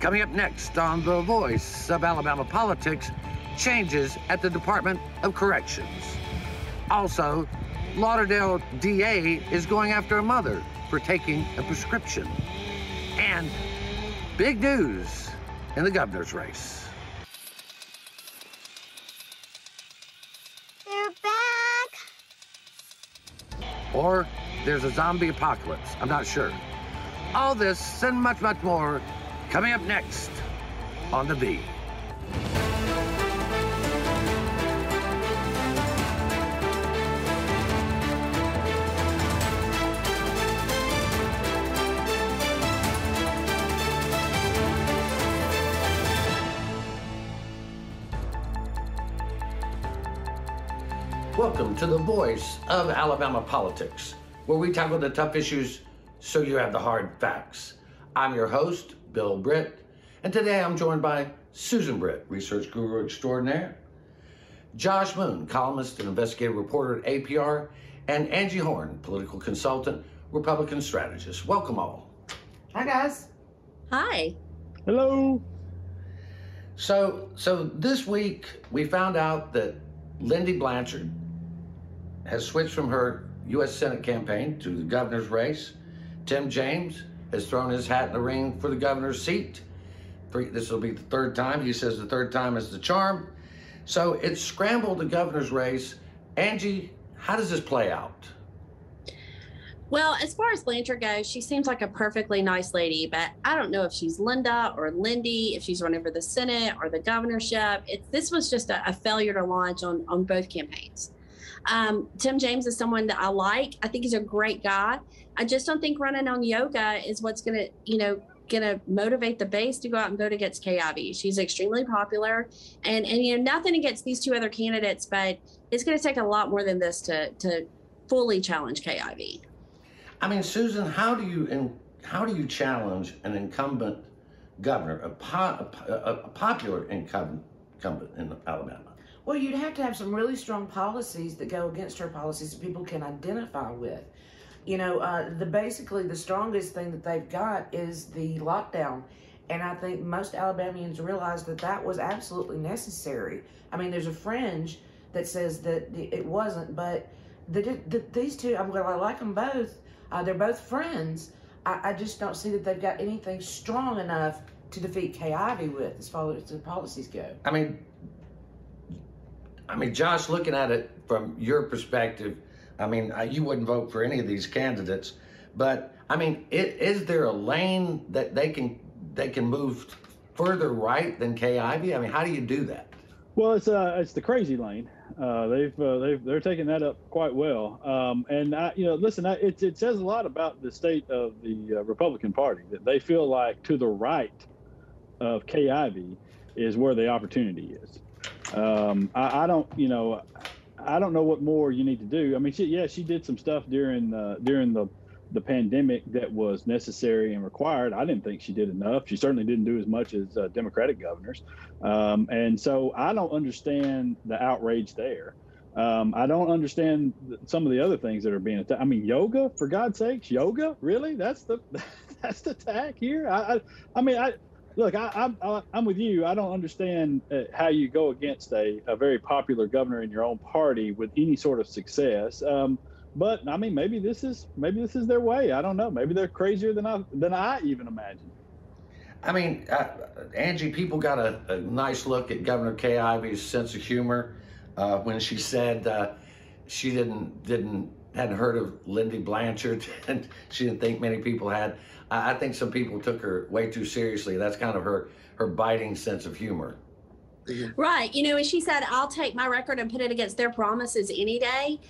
Coming up next on The Voice of Alabama Politics, changes at the Department of Corrections. Also, Lauderdale DA is going after a mother for taking a prescription. And big news in the governor's race. They're back. Or there's a zombie apocalypse. I'm not sure. All this and much, much more coming up next on The V. Welcome to the voice of Alabama politics, where we tackle the tough issues so you have the hard facts. I'm your host, Bill Britt, and today I'm joined by Susan Britt, research guru extraordinaire, Josh Moon, columnist and investigative reporter at APR, and Angie Horn, political consultant, Republican strategist. Welcome all. Hi, guys. Hi. Hello. So, so this week we found out that Lindy Blanchard has switched from her U.S. Senate campaign to the governor's race. Tim James has thrown his hat in the ring for the governor's seat. This will be the third time. He says the third time is the charm. So it's scrambled the governor's race. Angie, how does this play out? Well, as far as Blanchard goes, she seems like a perfectly nice lady, but I don't know if she's Linda or Lindy, if she's running for the Senate or the governorship. It's this was just a, a failure to launch on on both campaigns. Um, Tim James is someone that I like. I think he's a great guy. I just don't think running on yoga is what's going to, you know, going to motivate the base to go out and vote against Ivey. She's extremely popular, and and you know nothing against these two other candidates, but it's going to take a lot more than this to to fully challenge Kay Ivey. I mean, Susan, how do you in, how do you challenge an incumbent governor, a, po- a, a popular incumbent, incumbent in Alabama? Well, you'd have to have some really strong policies that go against her policies that people can identify with. You know, uh, the basically the strongest thing that they've got is the lockdown, and I think most Alabamians realize that that was absolutely necessary. I mean, there's a fringe that says that it wasn't, but the, the, these two, I'm going to like them both. Uh, they're both friends. I, I just don't see that they've got anything strong enough to defeat Ivey with as far as the policies go. I mean, I mean, Josh, looking at it from your perspective, I mean, you wouldn't vote for any of these candidates, but I mean, it, is there a lane that they can they can move further right than Ivey? I mean, how do you do that? Well, it's uh, it's the crazy lane. Uh, they've uh, they've they're taking that up quite well. Um, and I, you know, listen, I, it it says a lot about the state of the uh, Republican Party that they feel like to the right of Ivey is where the opportunity is. Um, I, I, don't, you know, I don't know what more you need to do. I mean, she, yeah, she did some stuff during uh, during the the pandemic that was necessary and required. I didn't think she did enough. She certainly didn't do as much as uh, Democratic governors, um, and so I don't understand the outrage there. Um, I don't understand some of the other things that are being attacked. I mean, yoga, for God's sakes, yoga, really? That's the that's the attack here. I, I, I mean, I look, I, I, I'm with you. I don't understand uh, how you go against a, a very popular governor in your own party with any sort of success. Um, but I mean, maybe this is maybe this is their way. I don't know. Maybe they're crazier than I than I even imagined. I mean, uh, Angie, people got a, a, nice look at Governor Kay Ivey's sense of humor uh, when she said uh, she didn't didn't hadn't heard of Lindy Blanchard, and she didn't think many people had. I, I think some people took her way too seriously. That's kind of her her biting sense of humor. Right. You know, and she said, I'll take my record and put it against their promises any day.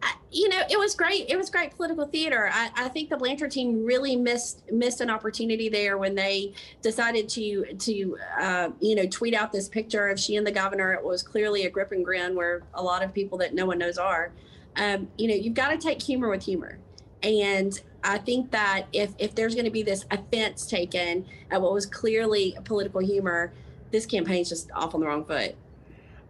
I, you know, it was great. It was great political theater. I, I, think the Blanchard team really missed missed an opportunity there when they decided to to uh, you know tweet out this picture of she and the governor. It was clearly a grip and grin where a lot of people that no one knows are. Um, you know, you've got to take humor with humor. And I think that if if there's going to be this offense taken at what was clearly political humor, this campaign's just off on the wrong foot.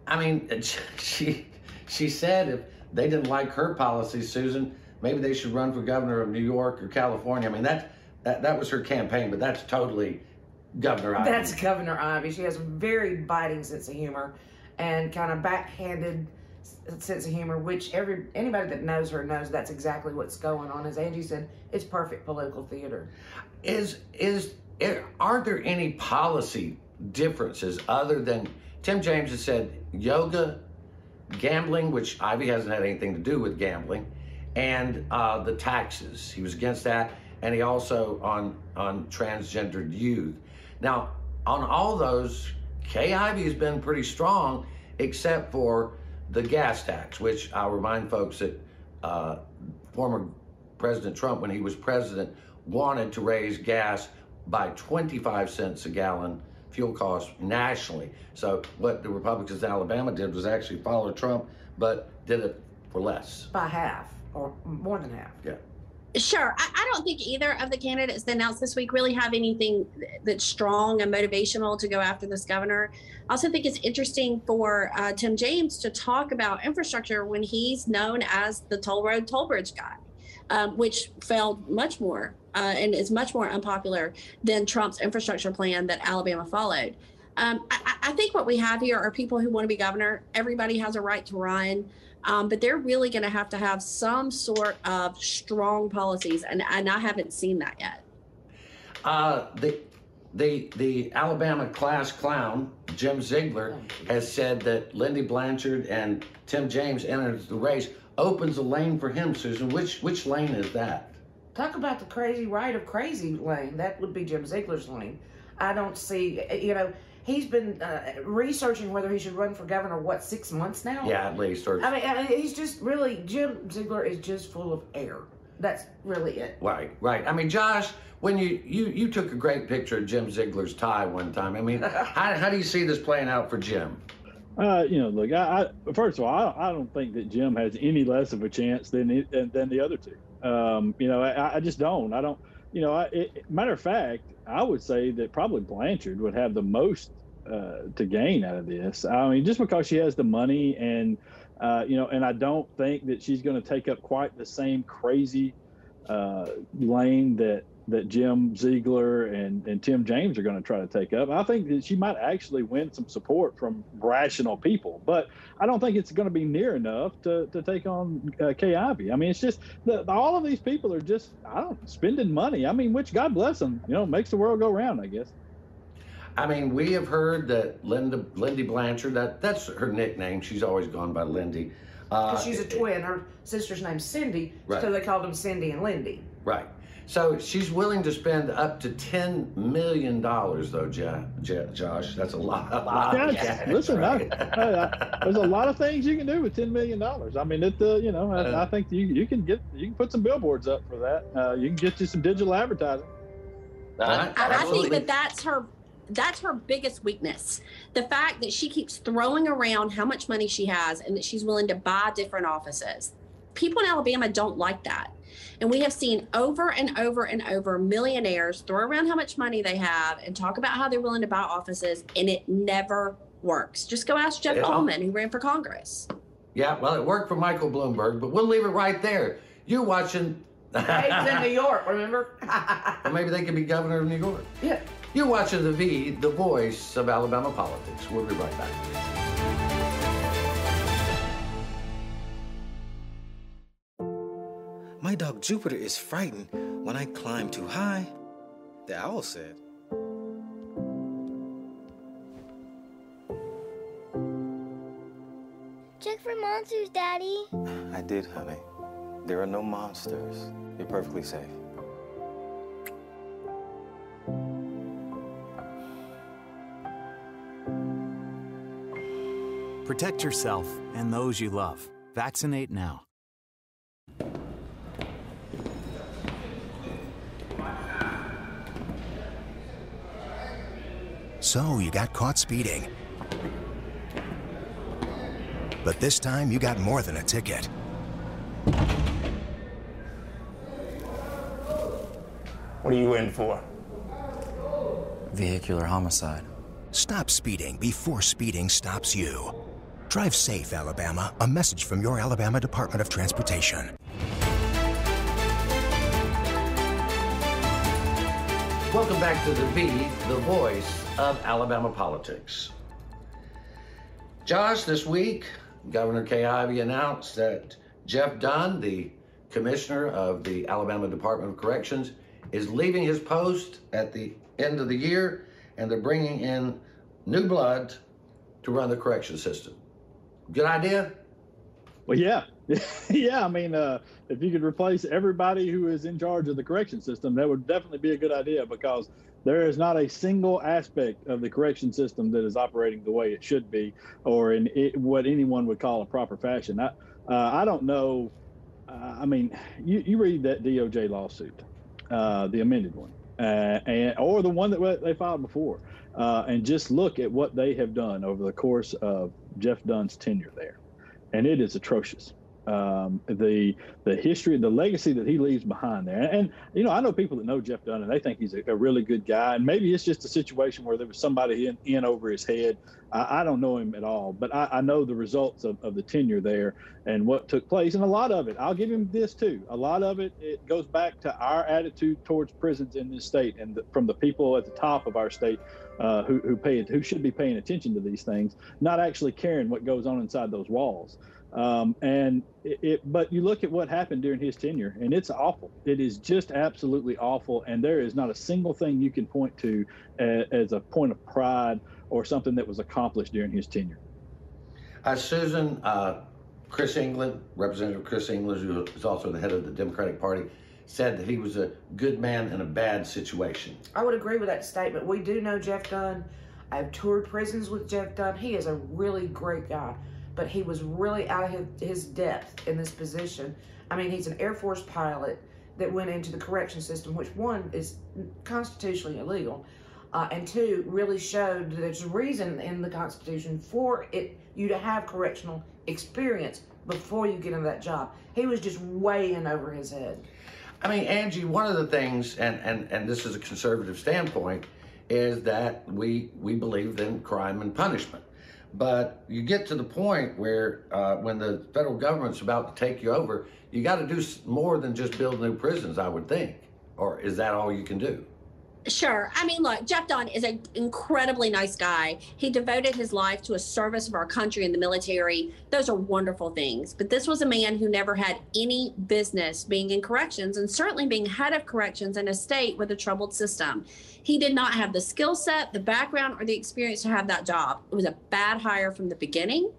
I mean, she she said if they didn't like her policies, Susan, maybe they should run for governor of New York or California. I mean, that that that was her campaign, but that's totally Governor Ivey. That's Governor Ivey. She has a very biting sense of humor and kind of backhanded sense of humor, which every anybody that knows her knows that's exactly what's going on. As Angie said, it's perfect political theater. Is is are there any policy differences other than Tim James has said yoga, gambling, which Ivey hasn't had anything to do with gambling, and uh, the taxes. He was against that, and he also on on transgendered youth. Now, on all those, Kay Ivey has been pretty strong, except for the gas tax, which I'll remind folks that uh, former President Trump, when he was president, wanted to raise gas by 25 cents a gallon fuel costs nationally. So what the Republicans in Alabama did was actually follow Trump, but did it for less. By half or more than half. Yeah. Sure. I, I, don't think either of the candidates announced this week really have anything that's strong and motivational to go after this governor. I also think it's interesting for uh, Tim James to talk about infrastructure when he's known as the toll road, toll bridge guy, um, which failed much more uh, and is much more unpopular than Trump's infrastructure plan that Alabama followed. Um, I, I think what we have here are people who want to be governor. Everybody has a right to run. Um, but they're really going to have to have some sort of strong policies, and, and I haven't seen that yet. Uh, the, the, the Alabama class clown, Jim Ziegler, has said that Lindy Blanchard and Tim James entered the race, opens a lane for him, Susan. Which, which lane is that? Talk about the crazy right of crazy lane. That would be Jim Ziegler's lane. I don't see, you know, he's been uh, researching whether he should run for governor. What six months now? Yeah, at least. Or I mean, I mean, he's just really Jim Ziegler is just full of air. That's really it. Right, right. I mean, Josh, when you you you took a great picture of Jim Ziegler's tie one time. I mean, how how do you see this playing out for Jim? Uh, you know, look, I, I first of all, I, I, don't think that Jim has any less of a chance than than, than the other two. Um, you know, I, I just don't. I don't. You know, I, it, matter of fact, I would say that probably Blanchard would have the most uh, to gain out of this. I mean, just because she has the money and uh, you know, and I don't think that she's going to take up quite the same crazy uh, lane that that Jim Ziegler and, and Tim James are going to try to take up. I think that she might actually win some support from rational people, but I don't think it's going to be near enough to, to take on uh. I mean, it's just the, all of these people are just I don't spending money. I mean, which God bless them, you know, makes the world go round, I guess. I mean, we have heard that Linda, Lindy Blanchard, that that's her nickname. She's always gone by Lindy. Uh, she's a twin. Her sister's name's Cindy, right. so they called them Cindy and Lindy. Right. So she's willing to spend up to ten million dollars, though, J- J- Josh. That's a lot. A lot cash, listen, right? I, I, there's a lot of things you can do with ten million dollars. I mean, it. Uh, you know, I, uh, I, think you you can get you can put some billboards up for that. Uh, you can get you some digital advertising. I, I think that that's her that's her biggest weakness. The fact that she keeps throwing around how much money she has and that she's willing to buy different offices. People in Alabama don't like that. And we have seen over and over and over millionaires throw around how much money they have and talk about how they're willing to buy offices, and it never works. Just go ask Jeff Coleman, who ran for Congress. Yeah, well, it worked for Michael Bloomberg, but we'll leave it right there. You're watching. He's in New York, remember? or maybe they could be governor of New York. Yeah. You're watching The V, the voice of Alabama politics. We'll be right back. My dog Jupiter is frightened when I climb too high. The owl said. Check for monsters, Daddy. I did, honey. There are no monsters. You're perfectly safe. Protect yourself and those you love. Vaccinate now. So you got caught speeding. But this time you got more than a ticket. What are you in for? Vehicular homicide. Stop speeding before speeding stops you. Drive safe, Alabama. A message from your Alabama Department of Transportation. Welcome back to the V, the voice of Alabama politics. Josh, this week, Governor Kay Ivey announced that Jeff Dunn, the commissioner of the Alabama Department of Corrections, is leaving his post at the end of the year, and they're bringing in new blood to run the correction system. Good idea? Well, yeah, yeah. I mean, uh, if you could replace everybody who is in charge of the correction system, that would definitely be a good idea because there is not a single aspect of the correction system that is operating the way it should be, or in it, what anyone would call a proper fashion. I, uh, I don't know. Uh, I mean, you, you read that DOJ lawsuit, uh, the amended one, uh, and or the one that they filed before, uh, and just look at what they have done over the course of Jeff Dunn's tenure there, and it is atrocious um, the the history, the legacy that he leaves behind there. And, and, you know, I know people that know Jeff Dunn and they think he's a, a really good guy. And maybe it's just a situation where there was somebody in, in over his head. I, I don't know him at all, but I, I know the results of, of the tenure there and what took place. And a lot of it, I'll give him this too. A lot of it, it goes back to our attitude towards prisons in this state and the, from the people at the top of our state uh, who who pay who should be paying attention to these things, not actually caring what goes on inside those walls. Um, and it, it, but you look at what happened during his tenure, and it's awful. It is just absolutely awful. And there is not a single thing you can point to as, as a point of pride or something that was accomplished during his tenure. Uh, Susan, uh, Chris England, Representative Chris England, who is also the head of the Democratic Party, said that he was a good man in a bad situation. I would agree with that statement. We do know Jeff Dunn. I've toured prisons with Jeff Dunn. He is a really great guy but he was really out of his, depth in this position. I mean, he's an Air Force pilot that went into the correction system, which one is constitutionally illegal, uh, and two really showed that there's a reason in the Constitution for it you to have correctional experience before you get into that job. He was just way in over his head. I mean, Angie, one of the things, and and and this is a conservative standpoint, is that we we believe in crime and punishment. But you get to the point where uh, when the federal government's about to take you over, you got to do more than just build new prisons, I would think. Or is that all you can do? Sure. I mean, look, Jeff Dunn is an incredibly nice guy. He devoted his life to a service of our country in the military. Those are wonderful things. But this was a man who never had any business being in corrections and certainly being head of corrections in a state with a troubled system. He did not have the skill set, the background, or the experience to have that job. It was a bad hire from the beginning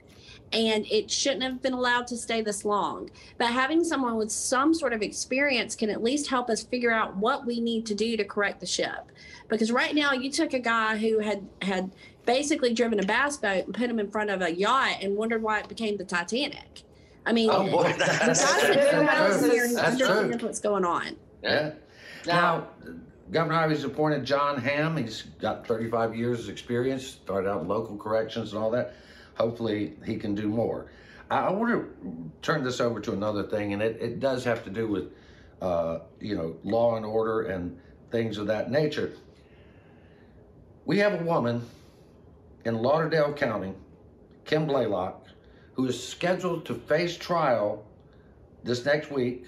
and it shouldn't have been allowed to stay this long. But having someone with some sort of experience can at least help us figure out what we need to do to correct the ship. Because right now, you took a guy who had had basically driven a bass boat and put him in front of a yacht and wondered why it became the Titanic. I mean, oh, boy, that's, that's, true. that's true. what's going on. Yeah. Now, Governor Ivey's appointed John Hamm. He's got 35 years' of experience, started out in local corrections and all that hopefully he can do more. I, I want to turn this over to another thing, and it, it does have to do with, uh, you know, law and order and things of that nature. We have a woman in Lauderdale County, Kim Blaylock, who is scheduled to face trial this next week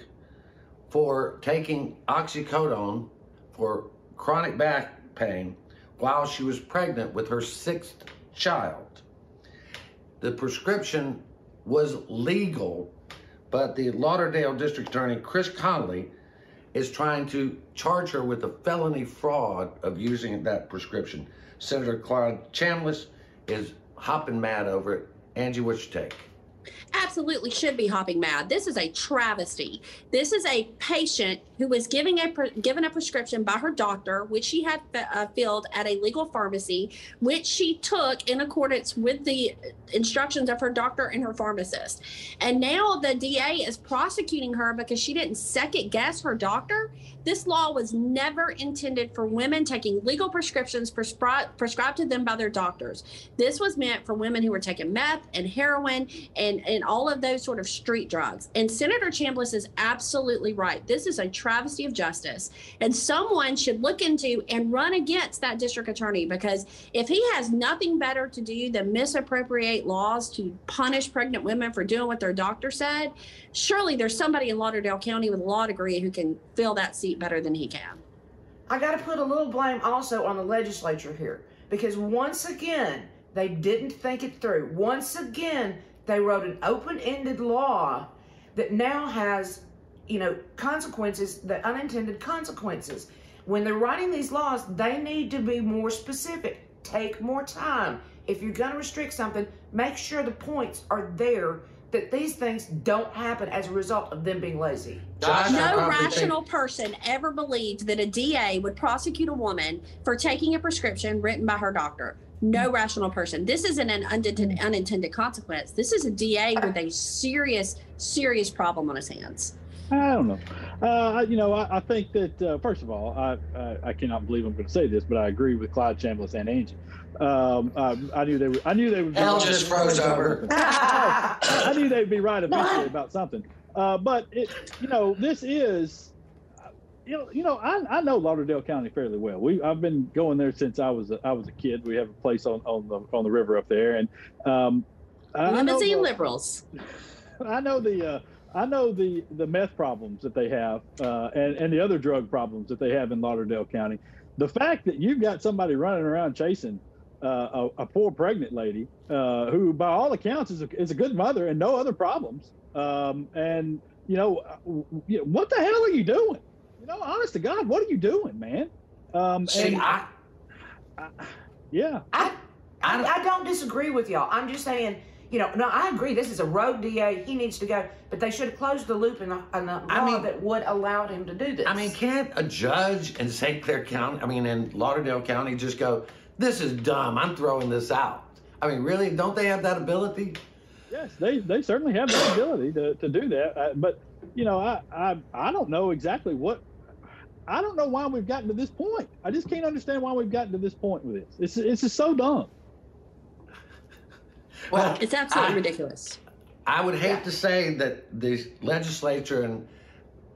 for taking oxycodone for chronic back pain while she was pregnant with her sixth child the prescription was legal, but the Lauderdale District Attorney, Chris Connolly, is trying to charge her with a felony fraud of using that prescription. Senator Clyde Chambliss is hopping mad over it. Angie, what's your take? Uh, absolutely should be hopping mad. This is a travesty. This is a patient who was giving a given a prescription by her doctor, which she had uh, filled at a legal pharmacy, which she took in accordance with the instructions of her doctor and her pharmacist. And now the DA is prosecuting her because she didn't second guess her doctor. This law was never intended for women taking legal prescriptions prescri- prescribed to them by their doctors. This was meant for women who were taking meth and heroin and, and all of those sort of street drugs. And Senator Chambliss is absolutely right. This is a travesty of justice. And someone should look into and run against that district attorney because if he has nothing better to do than misappropriate laws to punish pregnant women for doing what their doctor said, surely there's somebody in Lauderdale County with a law degree who can fill that seat better than he can. I got to put a little blame also on the legislature here because once again, they didn't think it through. Once again, they wrote an open ended law that now has, you know, consequences, the unintended consequences. When they're writing these laws, they need to be more specific. Take more time. If you're going to restrict something, make sure the points are there that these things don't happen as a result of them being lazy. Josh, No rational think- person ever believed that a DA would prosecute a woman for taking a prescription written by her doctor. No rational person. This isn't an unintended, unintended consequence. This is a DA with a serious, serious problem on his hands. I don't know. Uh, I- you know, I, I think that uh, first of all, I, I I cannot believe I'm going to say this, but I agree with Clyde Chambliss and Angie. Um, I, I knew they were. I knew they would. be Hell right. just froze over. I knew they'd be right eventually about something. Uh, but it, you know, this is, you know, you know, I, I know Lauderdale County fairly well. We I've been going there since I was a, I was a kid. We have a place on on the on the river up there, and um, Limousine the- liberals. I know the uh, I know the the meth problems that they have, uh, and and the other drug problems that they have in Lauderdale County. The fact that you've got somebody running around chasing uh, a, a poor pregnant lady uh, who, by all accounts, is a, is a good mother and no other problems, um, and you know, uh, w- you know, what the hell are you doing? You know, honest to God, what are you doing, man? Um, See, and I, yeah, I, I I, don't- I don't disagree with y'all. I'm just saying, you know, no, I agree. This is a rogue DA. He needs to go, but they should have closed the loop in a, in a law I mean- that would allow him to do this. I mean, can't a judge in St. Clair County, I mean, in Lauderdale County, just go, this is dumb, I'm throwing this out? I mean, really? Don't they have that ability? Yes, they, they certainly have the ability to, to do that. Uh, but, you know, I, I, I don't know exactly what, I don't know why we've gotten to this point. I just can't understand why we've gotten to this point with this. It's, it's just so dumb. Well, It's absolutely I- ridiculous. I would hate to say that the legislature and,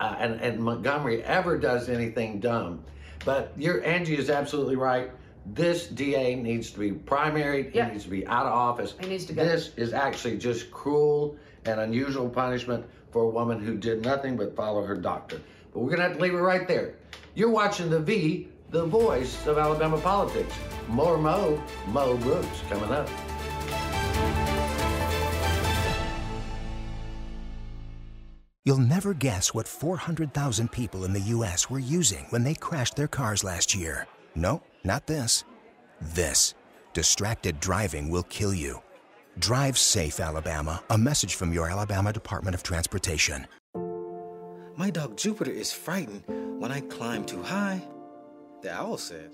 uh, and and Montgomery ever does anything dumb, but your Angie is absolutely right. This DA needs to be primaried. He Yeah. needs to be out of office. He needs to go. This is actually just cruel and unusual punishment for a woman who did nothing but follow her doctor. But we're gonna have to leave it right there. You're watching the V, the voice of Alabama politics. More Mo, Mo Brooks coming up. You'll never guess what 400,000 people in the U.S. were using when they crashed their cars last year. No, not this. This. Distracted driving will kill you. Drive safe, Alabama. A message from your Alabama Department of Transportation. My dog Jupiter is frightened when I climb too high. The owl said.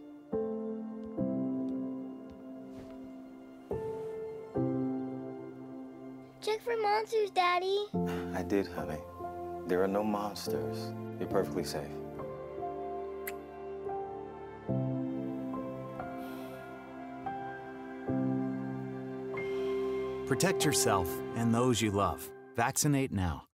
Check for monsters, Daddy. I did, honey. There are no monsters. You're perfectly safe. Protect yourself and those you love. Vaccinate now.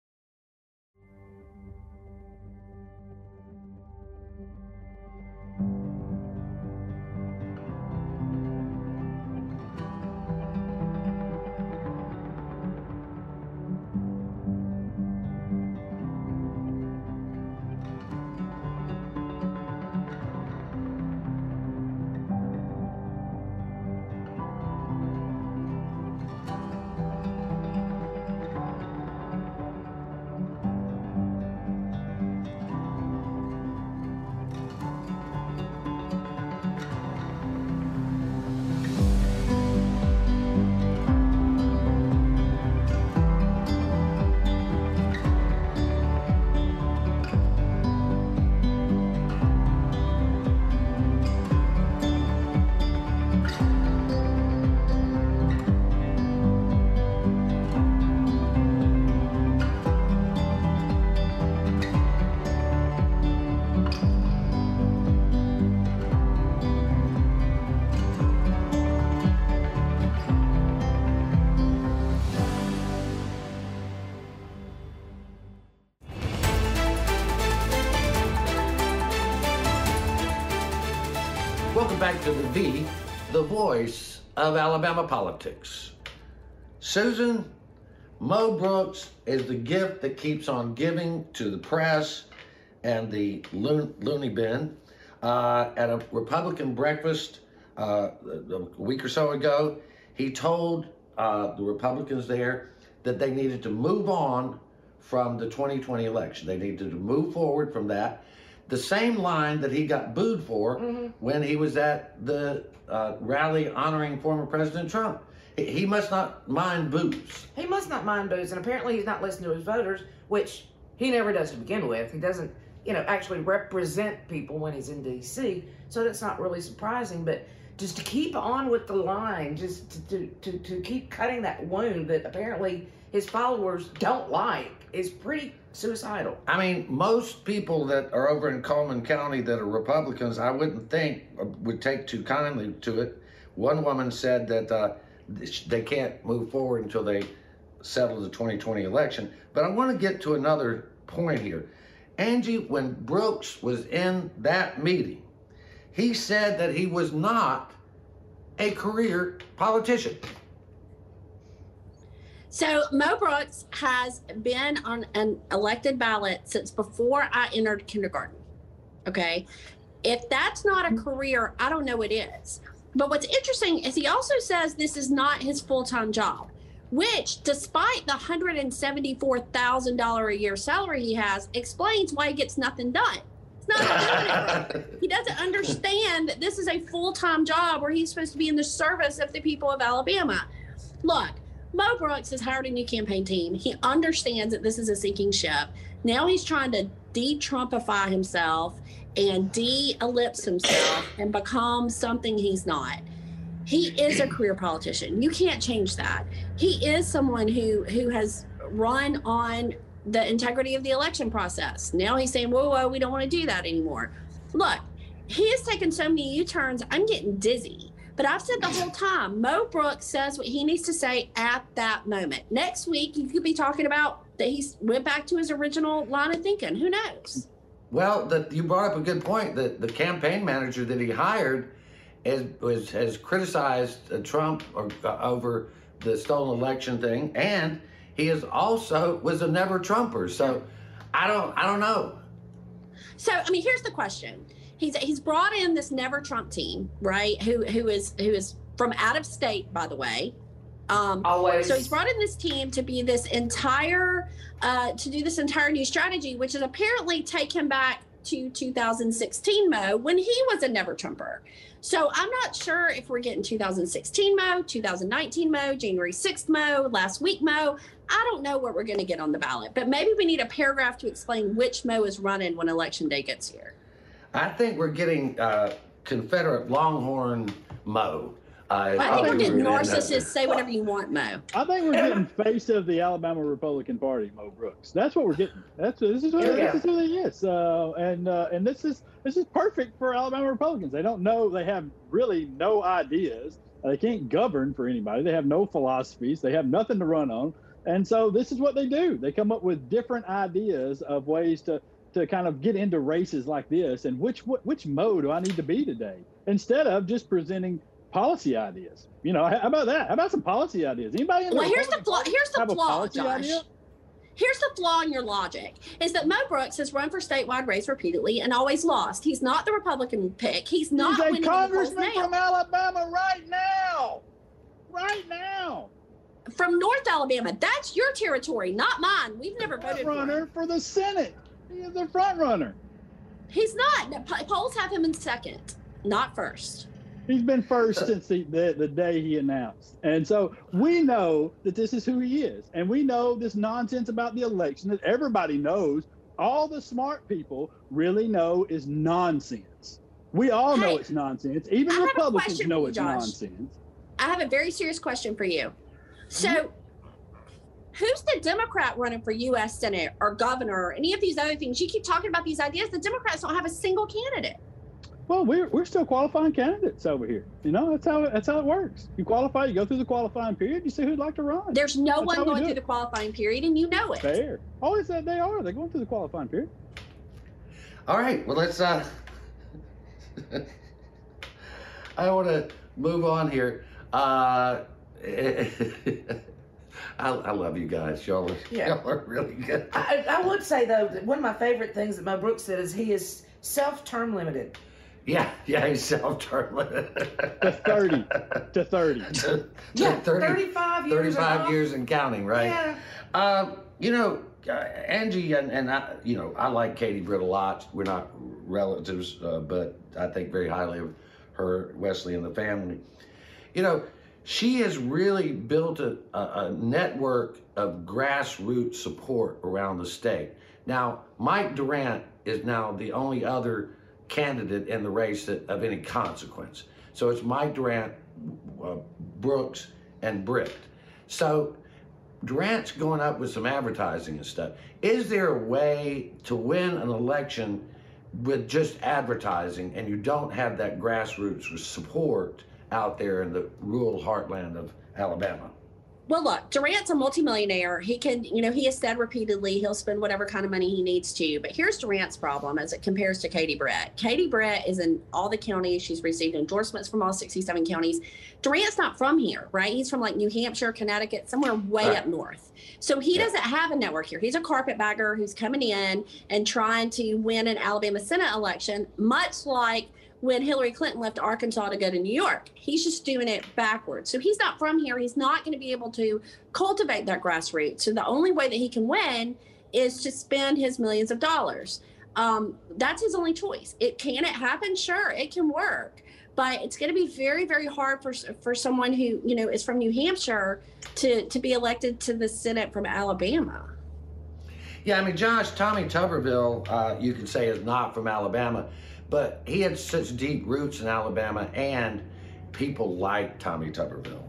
Voice of Alabama politics. Susan, Mo Brooks is the gift that keeps on giving to the press and the loon, loony bin. uh, at a Republican breakfast uh, a week or so ago. He told uh, the Republicans there that they needed to move on from the 2020 election. They needed to move forward from that. The same line that he got booed for Mm-hmm. when he was at the uh, rally honoring former President Trump. He, he must not mind boos. He must not mind booze, and apparently he's not listening to his voters, which he never does to begin with. He doesn't, you know, actually represent people when he's in D.C., so that's not really surprising. But just to keep on with the line, just to, to, to, to keep cutting that wound that apparently his followers don't like, is pretty suicidal. I mean, most people that are over in Cullman County that are Republicans, I wouldn't think uh, would take too kindly to it. One woman said that uh, they can't move forward until they settle the 2020 election. But I want to get to another point here. Angie, when Brooks was in that meeting, he said that he was not a career politician. So Mo Brooks has been on an elected ballot since before I entered kindergarten. Okay. If that's not a mm-hmm. career, I don't know what is. But what's interesting is he also says this is not his full time job, which, despite the $174,000 a year salary he has, explains why he gets nothing done. Not. He doesn't understand that this is a full time job where he's supposed to be in the service of the people of Alabama. Look, Mo Brooks has hired a new campaign team. He understands that this is a sinking ship. Now he's trying to de Trumpify himself and de ellipse himself and become something he's not. He is a career politician. You can't change that. He is someone who who has run on the integrity of the election process. Now he's saying, whoa, whoa, we don't want to do that anymore. Look, he has taken so many U turns, I'm getting dizzy. But I've said the whole time, Mo Brooks says what he needs to say at that moment. Next week, you could be talking about that he went back to his original line of thinking. Who knows? Well, the, you brought up a good point. that the campaign manager that he hired has, was, has criticized uh, Trump or, uh, over the stolen election thing, and he is also was a never Trumper. So I don't I don't know. So I mean, here's the question: He's he's brought in this never Trump team, right? Who who is who is from out of state, by the way. Um, Always. So he's brought in this team to be this entire, uh, to do this entire new strategy, which is apparently take him back to 2016 Mo when he was a never Trumper. So I'm not sure if we're getting 2016 Mo, 2019 Mo, January 6th Mo, last week Mo. I don't know what we're going to get on the ballot, but maybe we need a paragraph to explain which Mo is running when election day gets here. I think we're getting uh, Confederate Longhorn Mo. Uh, I think we're getting in, narcissists. Say whatever you want, Mo. I think we're getting face of the Alabama Republican Party, Mo Brooks. That's what we're getting. That's this is what Yeah. this is who he is. Uh, and uh, and this is this is perfect for Alabama Republicans. They don't know. They have really no ideas. They can't govern for anybody. They have no philosophies. They have nothing to run on. And so this is what they do. They come up with different ideas of ways to to kind of get into races like this. And which which, which mode do I need to be today? Instead of just presenting policy ideas. You know, how about that? How about some policy ideas? Anybody in the Well, here's the flaw. Here's the flaw, Josh. idea? Here's the flaw in your logic: is that Mo Brooks has run for statewide race repeatedly and always lost. He's not the Republican pick. He's not He's a winning congressman from Alabama right now. Right now. From North Alabama, that's your territory, not mine. We've never voted for runner for the Senate. He is the front runner. He's not. Polls have him in second, not first. He's been first since the, the, the day he announced. And so we know that this is who he is. And we know this nonsense about the election that everybody knows, all the smart people really know is nonsense. We all know it's nonsense. Even I Republicans know it's Josh. nonsense. I have a very serious question for you. So, Mm-hmm. Who's the Democrat running for U.S. Senate or governor or any of these other things? You keep talking about these ideas. The Democrats don't have a single candidate. Well, we're, we're still qualifying candidates over here. You know, that's how it, that's how it works. You qualify, you go through the qualifying period, you see who'd like to run. There's no That's one going through it. the qualifying period, and you know it. Fair. Always said they are. They're going through the qualifying period. All right. Well, let's. Uh, I want to move on here. Uh, I, I love you guys. Y'all are, Yeah. y'all are really good. I, I would say though that one of my favorite things that Mo Brooks said is he is self-term limited. Yeah, yeah, he's self-turned. to 30. To 30. to, to Yeah, 30 35 years 35 old. years and counting, right? Yeah. Uh, you know, uh, Angie and, and I, you know, I like Katie Britt a lot. We're not relatives, uh, but I think very highly of her, Wesley, and the family. You know, she has really built a, a, network of grassroots support around the state. Now, Mike Durant is now the only other candidate in the race that, of any consequence. So it's Mike Durant, uh, Brooks, and Britt. So Durant's going up with some advertising and stuff. Is there a way to win an election with just advertising and you don't have that grassroots support out there in the rural heartland of Alabama? Well, look, Durant's a multimillionaire. He can, you know, he has said repeatedly he'll spend whatever kind of money he needs to. But here's Durant's problem as it compares to Katie Britt. Katie Britt is in all the counties. She's received endorsements from all 67 counties. Durant's not from here, right? He's from like New Hampshire, Connecticut, somewhere way Right. up north. So he Yeah. doesn't have a network here. He's a carpetbagger who's coming in and trying to win an Alabama Senate election, much like when Hillary Clinton left Arkansas to go to New York. He's just doing it backwards. So he's not from here. He's not going to be able to cultivate that grassroots. So the only way that he can win is to spend his millions of dollars. Um, that's his only choice. It can it happen? Sure, it can work, but it's going to be very, very hard for for someone who you know is from New Hampshire to to be elected to the Senate from Alabama. Yeah, I mean, Josh, Tommy Tuberville, uh, you could say is not from Alabama, but he had such deep roots in Alabama, and people liked Tommy Tuberville.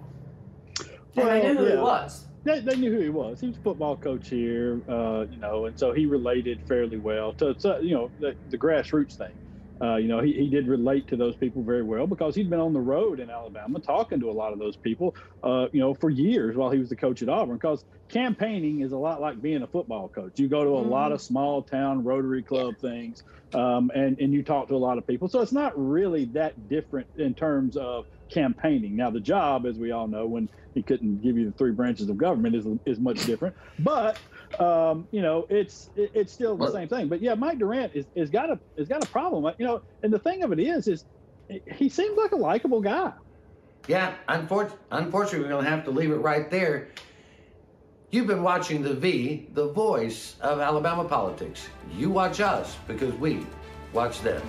And they knew who yeah. he was. They, they knew who he was. He was a football coach here, uh, you know, and so he related fairly well to, to you know, the, the grassroots thing. Uh, you know, he, he did relate to those people very well because he'd been on the road in Alabama talking to a lot of those people, uh, you know, for years while he was the coach at Auburn. Because campaigning is a lot like being a football coach. You go to a lot of small town Rotary Club things, um, and and you talk to a lot of people. So it's not really that different in terms of campaigning. Now the job, as we all know, when he couldn't give you the three branches of government, is is much different. But um, you know, it's it, it's still the same thing. But yeah, Mike Durant is is got a is got a problem. You know, and the thing of it is, is he seems like a likable guy. Yeah, unfor- unfortunately, we're going to have to leave it right there. You've been watching The V, the voice of Alabama politics. You watch us because we watch them.